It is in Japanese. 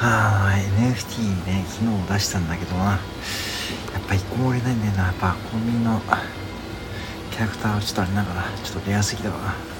あい。NFT ね昨日出したんだけどな。やっぱ一個も売れないんだよな。やっぱコンビニのキャラクターはちょっとあれながらちょっとレアすぎだわな。